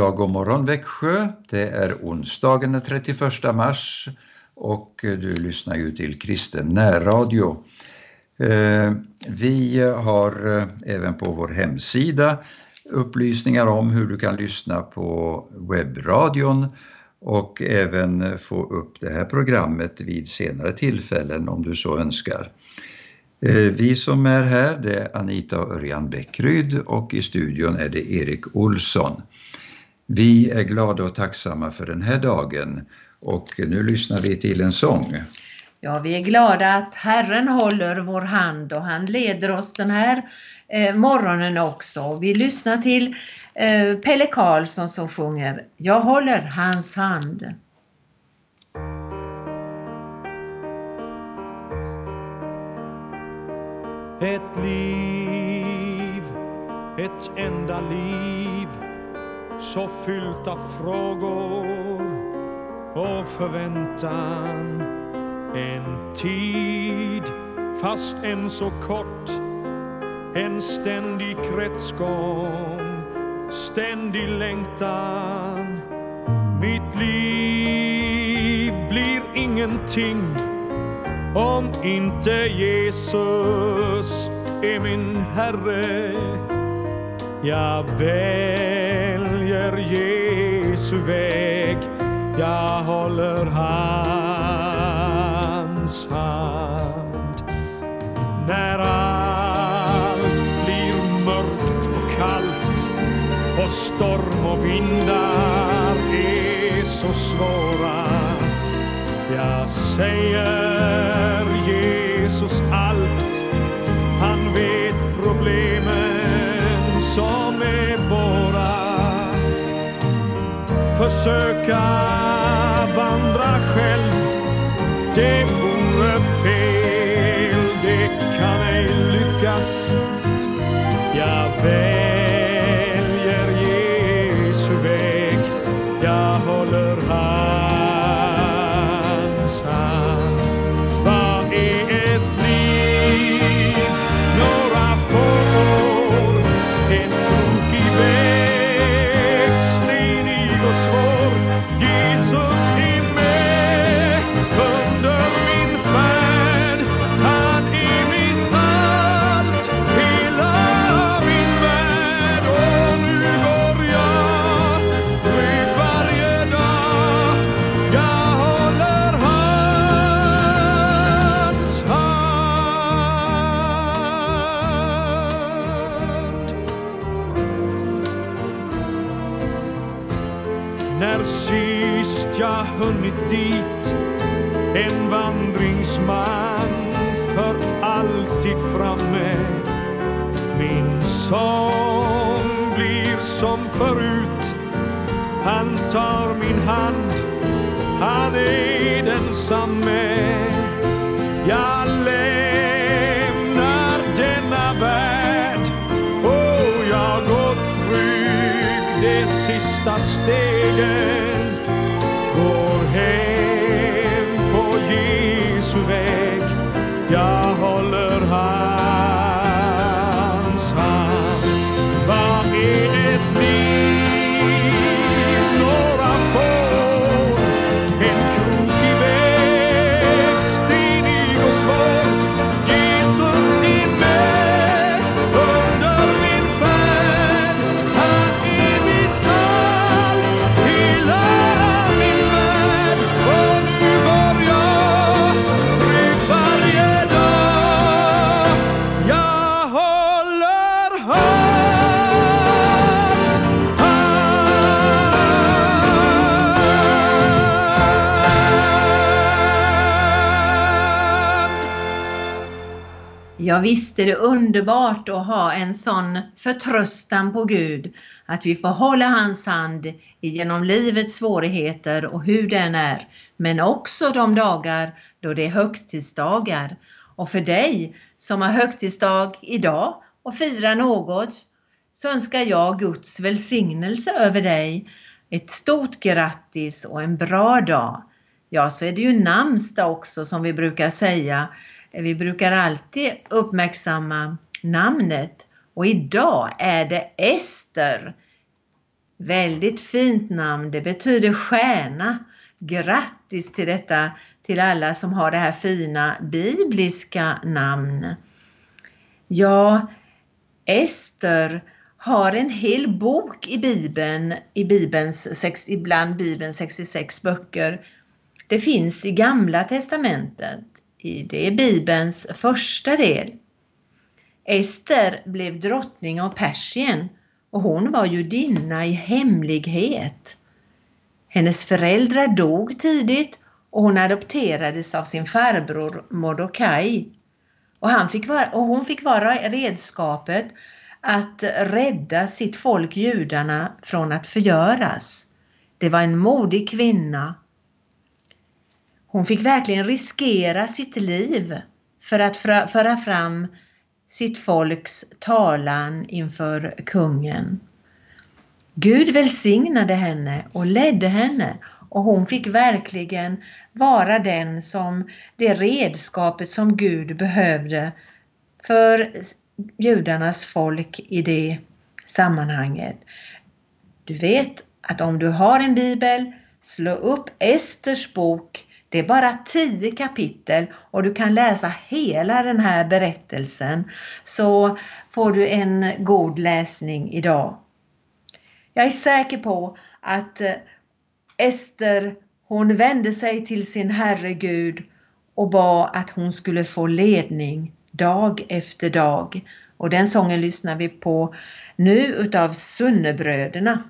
Ja, god morgon Växjö. Det är onsdagen den 31 mars och du lyssnar ju till Kristen närradio. Eh, vi har eh, även på vår hemsida upplysningar om hur du kan lyssna på webbradion och även få upp det här programmet vid senare tillfällen om du så önskar. Eh, vi som är här det är Anita och Örjan Bäckryd och i studion är det Erik Olsson. Vi är glada och tacksamma för den här dagen och nu lyssnar vi till en sång. Ja, vi är glada att Herren håller vår hand och han leder oss den här eh, morgonen också. Vi lyssnar till eh, Pelle Karlsson som sjunger Jag håller hans hand. Ett liv, ett enda liv så fyllt av frågor och förväntan. En tid, fast än så kort, en ständig kretsgång, ständig längtan. Mitt liv blir ingenting om inte Jesus är min Herre. Jag håller Jesu väg, jag håller hans hand. När allt blir mörkt och kallt och storm och vindar är så svåra, jag säger Försöka vandra själv, det dat stegen. Ja visst är det underbart att ha en sån förtröstan på Gud. Att vi får hålla hans hand genom livets svårigheter och hur den är. Men också de dagar då det är högtidsdagar. Och för dig som har högtidsdag idag och firar något så önskar jag Guds välsignelse över dig. Ett stort grattis och en bra dag. Ja, så är det ju namnsdag också som vi brukar säga. Vi brukar alltid uppmärksamma namnet och idag är det Ester. Väldigt fint namn, det betyder stjärna. Grattis till detta till alla som har det här fina bibliska namn. Ja, Ester har en hel bok i Bibeln, i Bibelns, ibland Bibelns 66 böcker. Det finns i Gamla Testamentet. Det är Bibelns första del. Ester blev drottning av Persien och hon var judinna i hemlighet. Hennes föräldrar dog tidigt och hon adopterades av sin farbror Mordokaj. Och, han fick vara, och hon fick vara redskapet att rädda sitt folk judarna från att förgöras. Det var en modig kvinna. Hon fick verkligen riskera sitt liv för att föra fram sitt folks talan inför kungen. Gud välsignade henne och ledde henne och hon fick verkligen vara den som det redskapet som Gud behövde för judarnas folk i det sammanhanget. Du vet att om du har en bibel, slå upp Esters bok. Det är bara tio kapitel och du kan läsa hela den här berättelsen så får du en god läsning idag. Jag är säker på att eh, Ester hon vände sig till sin Herre Gud och bad att hon skulle få ledning dag efter dag. Och den sången lyssnar vi på nu utav Sunnebröderna.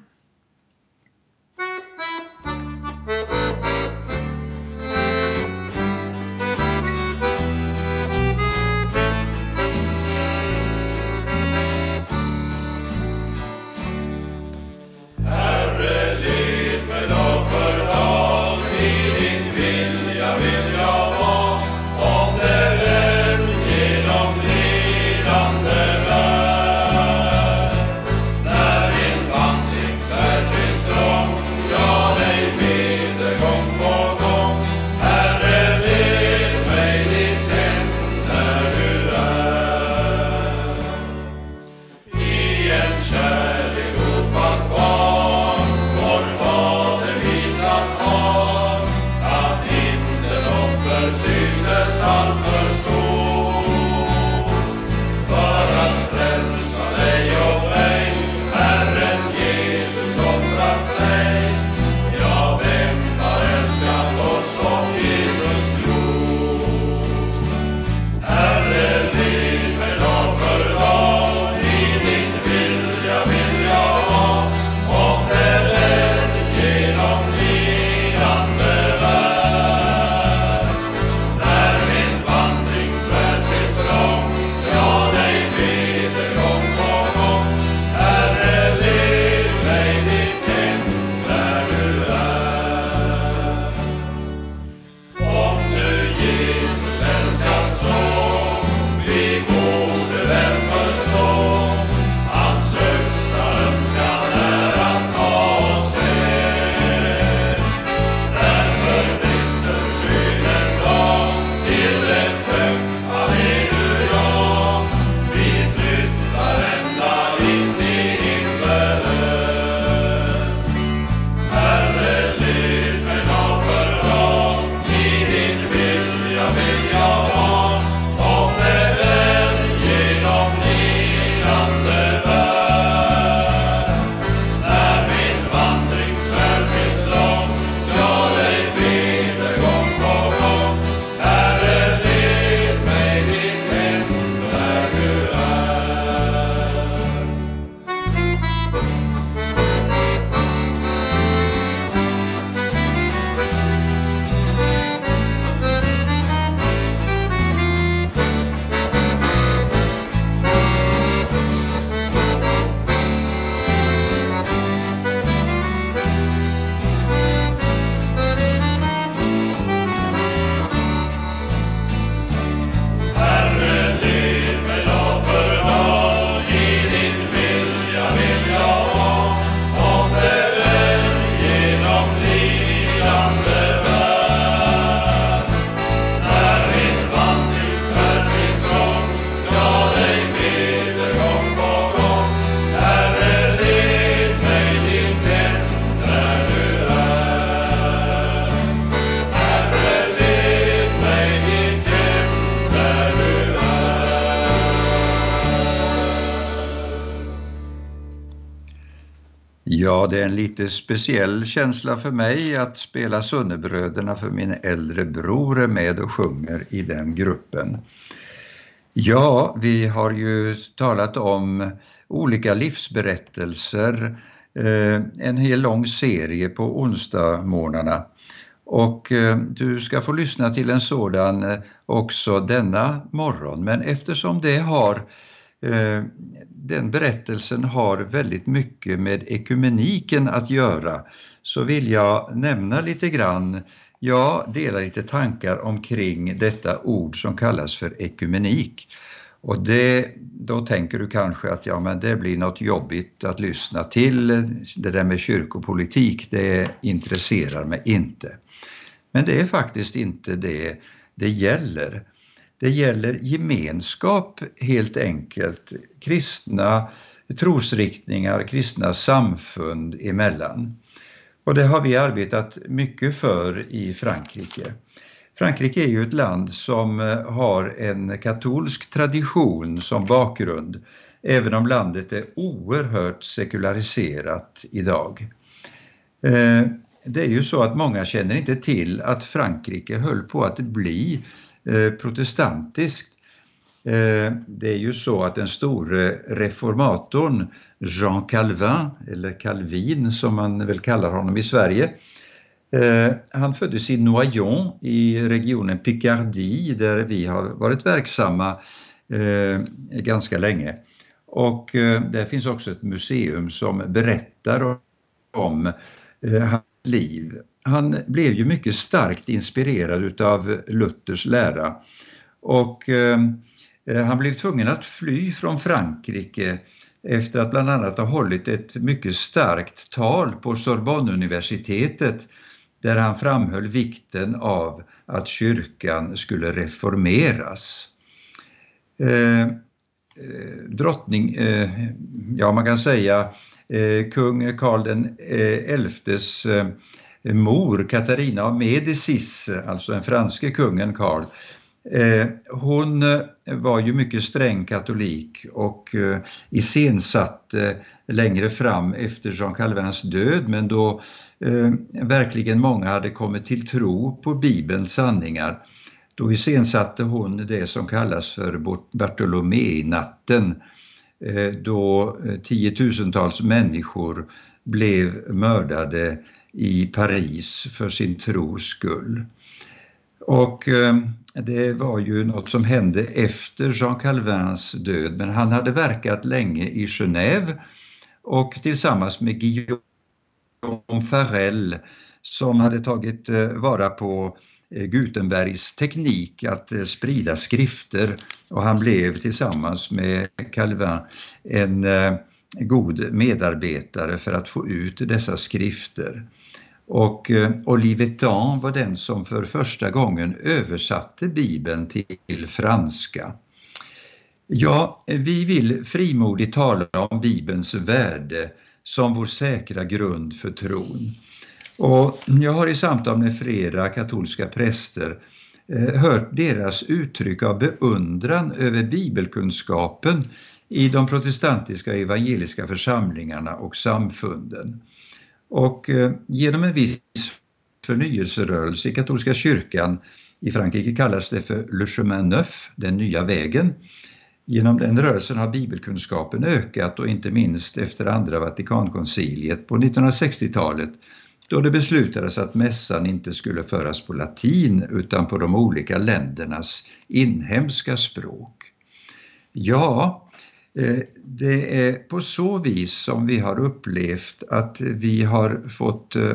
Ja, det är en lite speciell känsla för mig att spela Sunnebröderna för min äldre bror är med och sjunger i den gruppen. Ja, vi har ju talat om olika livsberättelser, eh, en hel lång serie på onsdagsmorgnarna. Och eh, du ska få lyssna till en sådan eh, också denna morgon. Men eftersom det har Eh, den berättelsen har väldigt mycket med ekumeniken att göra så vill jag nämna lite grann, ja, dela lite tankar omkring detta ord som kallas för ekumenik. Och det, då tänker du kanske att ja, men det blir något jobbigt att lyssna till, det där med kyrkopolitik, det intresserar mig inte. Men det är faktiskt inte det det gäller. Det gäller gemenskap helt enkelt, kristna trosriktningar, kristna samfund emellan. Och det har vi arbetat mycket för i Frankrike. Frankrike är ju ett land som eh, har en katolsk tradition som bakgrund, även om landet är oerhört sekulariserat idag. Eh, det är ju så att många känner inte till att Frankrike höll på att bli Eh, protestantiskt. Eh, det är ju så att den store reformatorn Jean Calvin, eller Calvin som man väl kallar honom i Sverige, eh, han föddes i Noyon i regionen Picardie där vi har varit verksamma ganska länge. Och där finns också ett museum som berättar om liv. Han blev ju mycket starkt inspirerad utav Luthers lära och eh, eh, han blev tvungen att fly från Frankrike efter att bland annat ha hållit ett mycket starkt tal på Sorbonneuniversitetet där han framhöll vikten av att kyrkan skulle reformeras. Eh, eh, drottning, eh, ja man kan säga eh, Eh, kung Karl den eh, eh, mor Katarina av Medicis, alltså den franske kungen Karl, eh, hon eh, var ju mycket sträng katolik och iscensatte längre fram efter Jean Calvins död, men då eh, verkligen många hade kommit till tro på Bibelns sanningar. Då iscensatte hon det som kallas för Bartolomé-natten Eh, då eh, tiotusentals människor blev mördade i Paris för sin tros skull. Och eh, det var ju något som hände efter Jean Calvins död, men han hade verkat länge i Genève och tillsammans med Guillaume Farel som hade tagit vara på eh, Eh, Gutenbergs teknik att eh, sprida skrifter och han blev tillsammans med Calvin en eh, god medarbetare för att få ut dessa skrifter. Och Olivetan var den som för första gången översatte Bibeln till franska. Ja, vi vill frimodigt tala om Bibelns värde som vår säkra grund för tron. Och jag har i samtal med flera katolska präster eh, hört deras uttryck av beundran över bibelkunskapen i de protestantiska evangeliska församlingarna och samfunden. Och eh, genom en viss förnyelserörelse i katolska kyrkan i Frankrike kallas det för Le Chemin Neuf, den nya vägen, Genom den rörelsen har bibelkunskapen ökat och inte minst efter andra Vatikankonciliet på 1960-talet då det beslutades att mässan inte skulle föras på latin utan på de olika ländernas inhemska språk. Ja, eh, det är på så vis som vi har upplevt att vi har fått eh,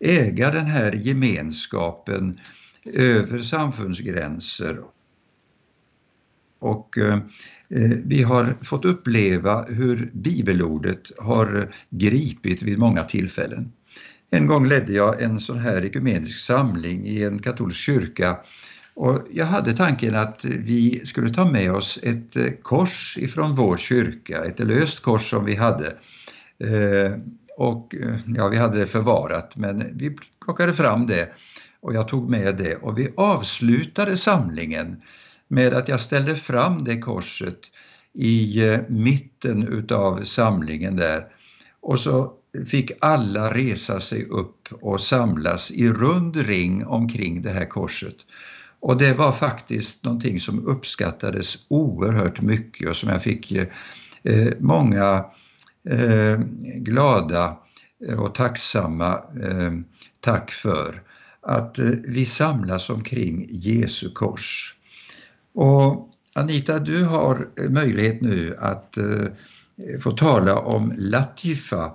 äga den här gemenskapen över samfundsgränser och eh, vi har fått uppleva hur bibelordet har gripit vid många tillfällen. En gång ledde jag en sån här ekumenisk samling i en katolsk kyrka och jag hade tanken att vi skulle ta med oss ett eh, kors ifrån vår kyrka, ett löst kors som vi hade. Eh, och eh, ja, vi hade det förvarat men vi plockade fram det och jag tog med det och vi avslutade samlingen med att jag ställde fram det korset i mitten utav samlingen där. Och så fick alla resa sig upp och samlas i rund ring omkring det här korset. Och det var faktiskt någonting som uppskattades oerhört mycket och som jag fick eh, många eh, glada och tacksamma eh, tack för. Att eh, vi samlas omkring Jesu kors. Och Anita, du har möjlighet nu att eh, få tala om Latifa,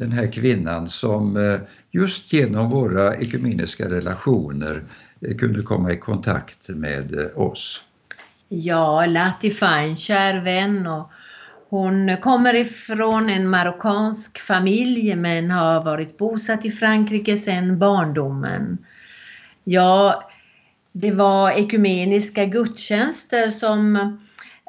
den här kvinnan som eh, just genom våra ekumeniska relationer eh, kunde komma i kontakt med eh, oss. Ja, Latifa, en kär vän och hon kommer ifrån en marockansk familj men har varit bosatt i Frankrike sedan barndomen. Ja, det var ekumeniska gudstjänster som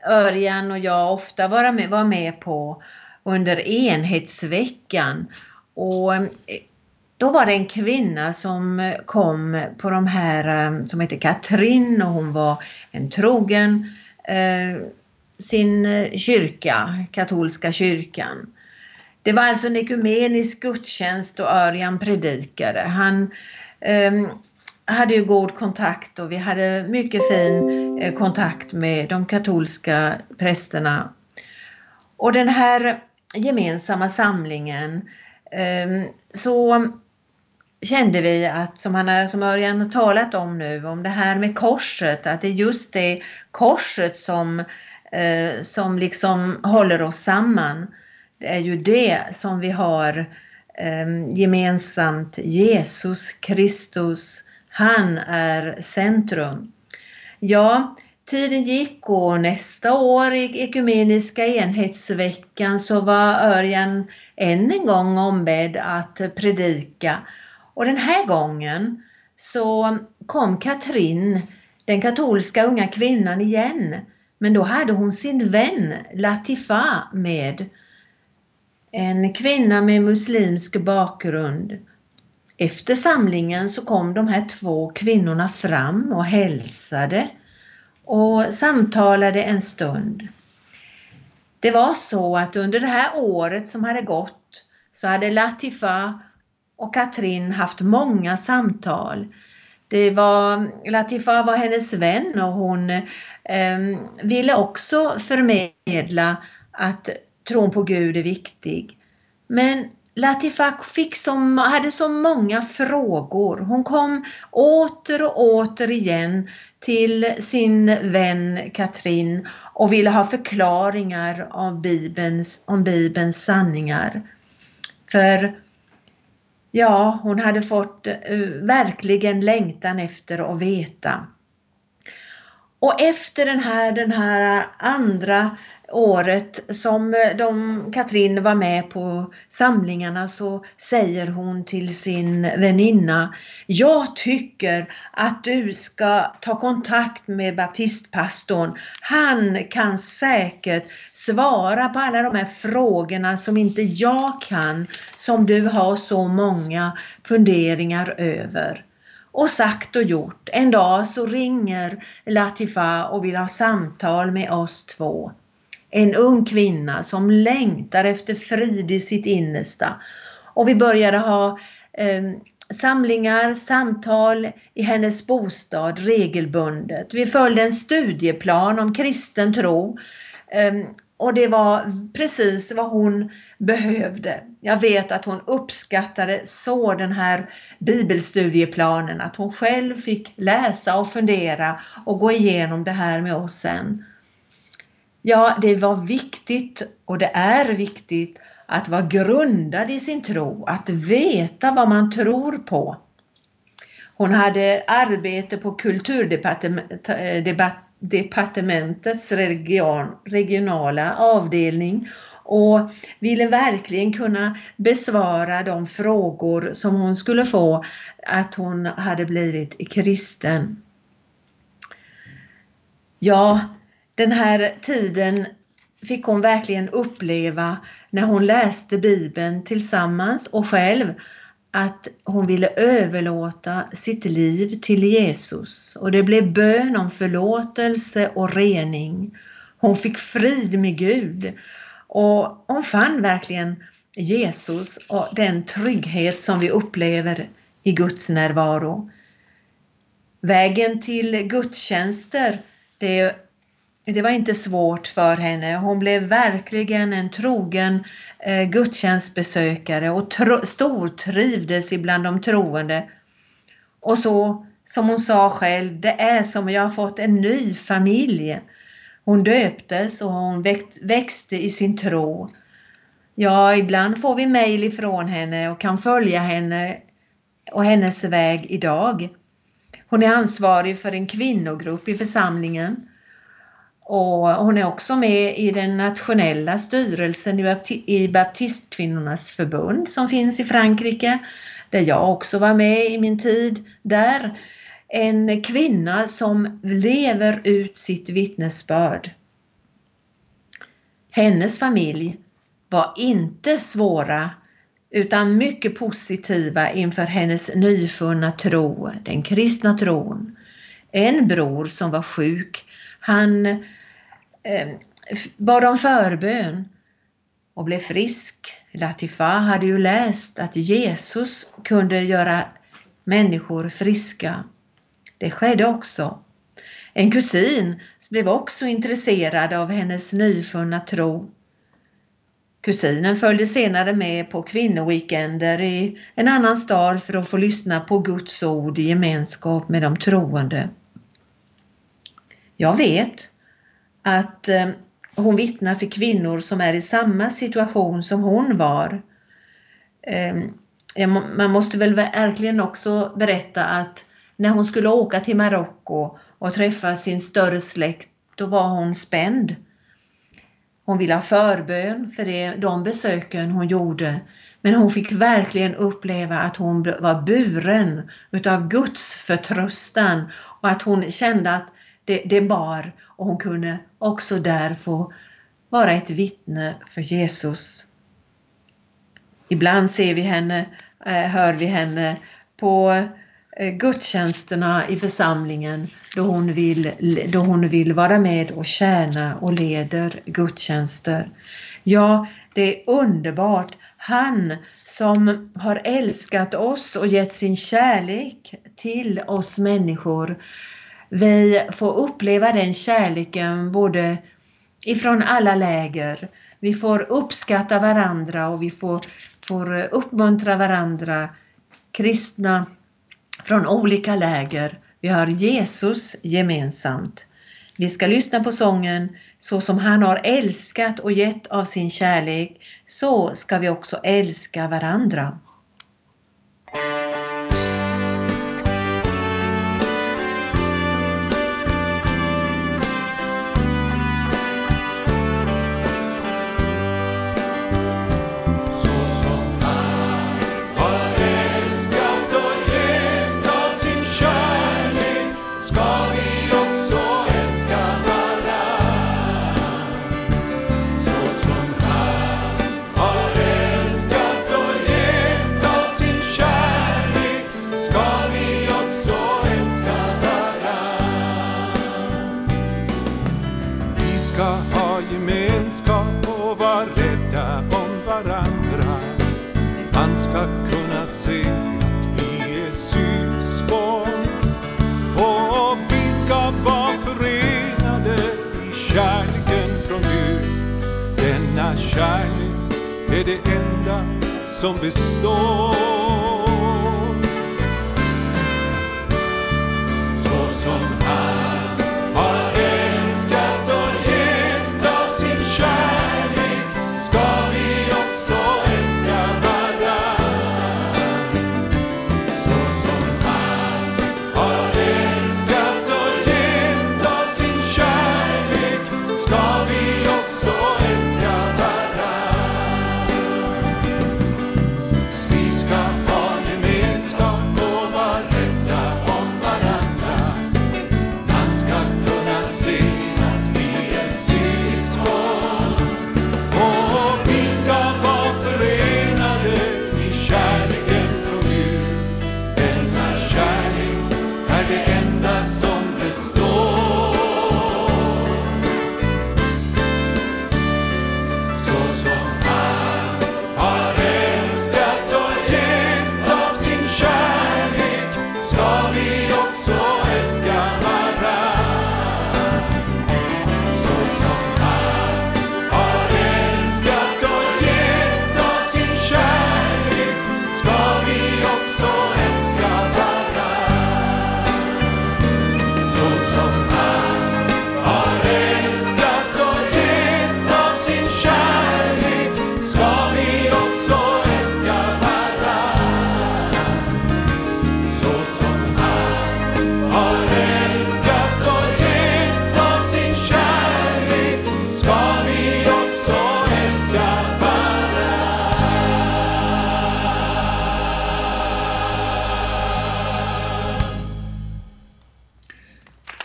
Örjan och jag ofta var med, var med på under enhetsveckan. Och eh, då var det en kvinna som eh, kom på de här eh, som heter Katrin och hon var en trogen eh, sin kyrka, katolska kyrkan. Det var alltså en ekumenisk gudstjänst och Örjan predikade. Han eh, hade ju god kontakt och vi hade mycket fin eh, kontakt med de katolska prästerna. Och den här gemensamma samlingen ehm, så kände vi att, som, han, som Örjan har talat om nu, om det här med korset, att det är just det korset som, eh, som liksom håller oss samman. Det är ju det som vi har ehm, gemensamt, Jesus Kristus, han är centrum. Ja, tiden gick och nästa år i Ekumeniska enhetsveckan så var Örjan än en gång ombedd att predika. Och den här gången så kom Katrin, den katolska unga kvinnan igen. Men då hade hon sin vän Latifa med. En kvinna med muslimsk bakgrund. Efter samlingen så kom de här två kvinnorna fram och hälsade och samtalade en stund. Det var så att under det här året som hade gått så hade Latifa och Katrin haft många samtal. Det var, Latifa var hennes vän och hon eh, ville också förmedla att tron på Gud är viktig. Men Latifa fick som, hade så många frågor. Hon kom åter och åter igen till sin vän Katrin och ville ha förklaringar av Bibelns, om Bibelns sanningar. För ja, hon hade fått uh, verkligen längtan efter att veta. Och efter den här, den här andra året som eh, de, Katrin var med på samlingarna så säger hon till sin väninna Jag tycker att du ska ta kontakt med baptistpastorn. Han kan säkert svara på alla de här frågorna som inte jag kan, som du har så många funderingar över. Och sagt och gjort. En dag så ringer Latifa och vill ha samtal med oss två. En ung kvinna som längtar efter frid i sitt innersta. Och vi började ha eh, samlingar, samtal i hennes bostad regelbundet. Vi följde en studieplan om kristen tro. Eh, och det var precis vad hon behövde. Jag vet att hon uppskattade så den här bibelstudieplanen, att hon själv fick läsa och fundera och gå igenom det här med oss sen. Ja, det var viktigt och det är viktigt att vara grundad i sin tro, att veta vad man tror på. Hon hade arbete på kulturdepartementets region, regionala avdelning och ville verkligen kunna besvara de frågor som hon skulle få att hon hade blivit kristen. Ja, den här tiden fick hon verkligen uppleva när hon läste Bibeln tillsammans och själv att hon ville överlåta sitt liv till Jesus och det blev bön om förlåtelse och rening. Hon fick frid med Gud och hon fann verkligen Jesus och den trygghet som vi upplever i Guds närvaro. Vägen till gudstjänster, det, det var inte svårt för henne. Hon blev verkligen en trogen eh, gudstjänstbesökare och tro, stortrivdes ibland de troende. Och så, som hon sa själv, det är som jag har fått en ny familj. Hon döptes och hon växte i sin tro. Ja, ibland får vi mejl ifrån henne och kan följa henne och hennes väg idag. Hon är ansvarig för en kvinnogrupp i församlingen. Och hon är också med i den nationella styrelsen i Baptistkvinnornas förbund som finns i Frankrike, där jag också var med i min tid där. En kvinna som lever ut sitt vittnesbörd. Hennes familj var inte svåra utan mycket positiva inför hennes nyfunna tro, den kristna tron. En bror som var sjuk, han Ehm, bad om förbön och blev frisk. Latifa hade ju läst att Jesus kunde göra människor friska. Det skedde också. En kusin blev också intresserad av hennes nyfunna tro. Kusinen följde senare med på kvinnoweekender i en annan stad för att få lyssna på Guds ord i gemenskap med de troende. Jag vet att eh, hon vittnar för kvinnor som är i samma situation som hon var. Ehm, man måste väl verkligen också berätta att när hon skulle åka till Marocko och träffa sin större släkt, då var hon spänd. Hon ville ha förbön för det, de besöken hon gjorde. Men hon fick verkligen uppleva att hon var buren utav Guds förtröstan och att hon kände att det, det bar och hon kunde också där få vara ett vittne för Jesus. Ibland ser vi henne, eh, hör vi henne på eh, gudstjänsterna i församlingen då hon, vill, då hon vill vara med och tjäna och leder gudstjänster. Ja, det är underbart. Han som har älskat oss och gett sin kärlek till oss människor. Vi får uppleva den kärleken både ifrån alla läger. Vi får uppskatta varandra och vi får, får uppmuntra varandra. Kristna från olika läger. Vi har Jesus gemensamt. Vi ska lyssna på sången Så som han har älskat och gett av sin kärlek, så ska vi också älska varandra. Är det enda som består.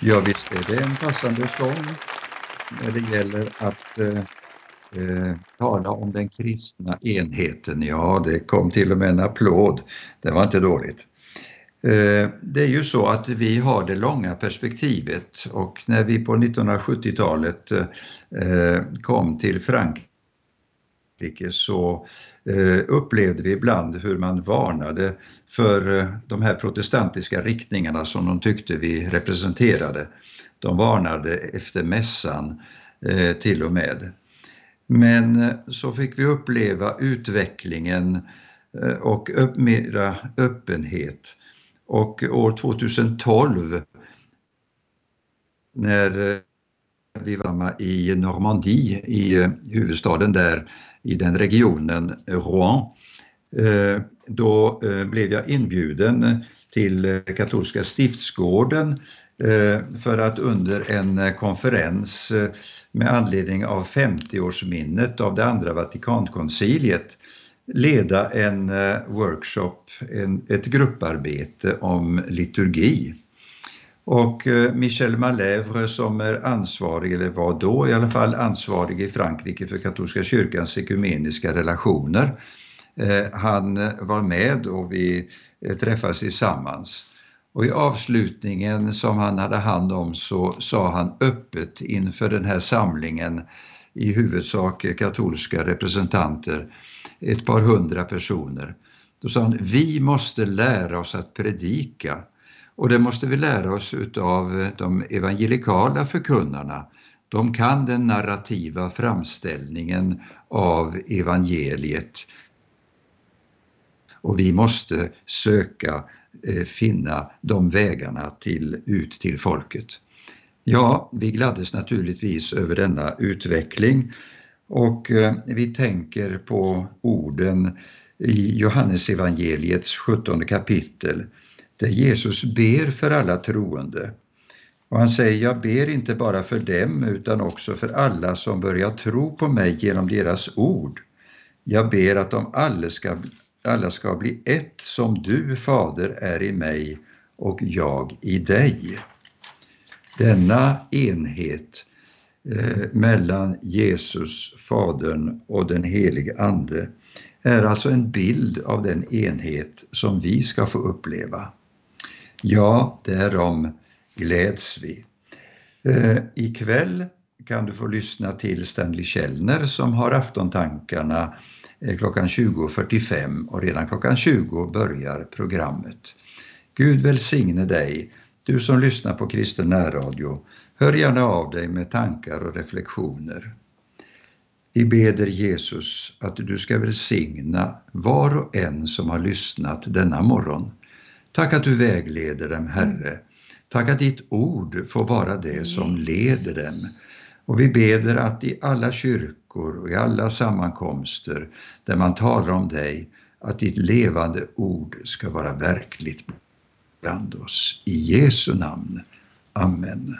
Ja, visst är det en passande sång när det gäller att eh, eh, tala om den kristna enheten. Ja, det kom till och med en applåd. Det var inte dåligt. Eh, det är ju så att vi har det långa perspektivet och när vi på 1970-talet eh, eh, kom till Frankrike så Eh, upplevde vi ibland hur man varnade för eh, de här protestantiska riktningarna som de tyckte vi representerade. De varnade efter mässan eh, till och med. Men så fick vi uppleva utvecklingen och mera öppenhet och år 2012 när vi var med i Normandie, i eh, huvudstaden där, i den regionen eh, Rouen, eh, då blev jag inbjuden till katolska stiftsgården för att under en konferens med anledning av 50-årsminnet av det andra Vatikankonciliet leda en workshop, en, ett grupparbete om liturgi. Och eh, Michel Malèvre som är ansvarig, eller var då i alla fall ansvarig i Frankrike för katolska kyrkans ekumeniska relationer, eh, han var med och vi eh, träffades tillsammans. Och i avslutningen som han hade hand om så sa han öppet inför den här samlingen i huvudsak katolska representanter ett par hundra personer. Då sa han, vi måste lära oss att predika och det måste vi lära oss utav eh, de evangelikala förkunnarna. De kan den narrativa framställningen av evangeliet. Och vi måste söka eh, finna de vägarna till, ut till folket. Ja, vi gladdes naturligtvis över denna utveckling och eh, vi tänker på orden i Johannesevangeliets 17 kapitel där Jesus ber för alla troende. Och han säger, jag ber inte bara för dem utan också för alla som börjar tro på mig genom deras ord. Jag ber att de alla ska, alla ska bli ett som du, Fader, är i mig och jag i dig. Denna enhet Eh, mellan Jesus, Fadern och den helige Ande är alltså en bild av den enhet som vi ska få uppleva. Ja, därom gläds vi. Eh, ikväll kan du få lyssna till Stanley Källner som har aftontankarna eh, klockan 20.45 och redan klockan 20 börjar programmet. Gud välsigne dig, du som lyssnar på Kristen närradio Hör gärna av dig med tankar och reflektioner. Vi beder Jesus att du ska välsigna var och en som har lyssnat denna morgon. Tack att du vägleder dem, Herre. Tack att ditt ord får vara det som leder dem. Och vi beder att i alla kyrkor och i alla sammankomster där man talar om dig, att ditt levande ord ska vara verkligt bland oss. I Jesu namn. Amen.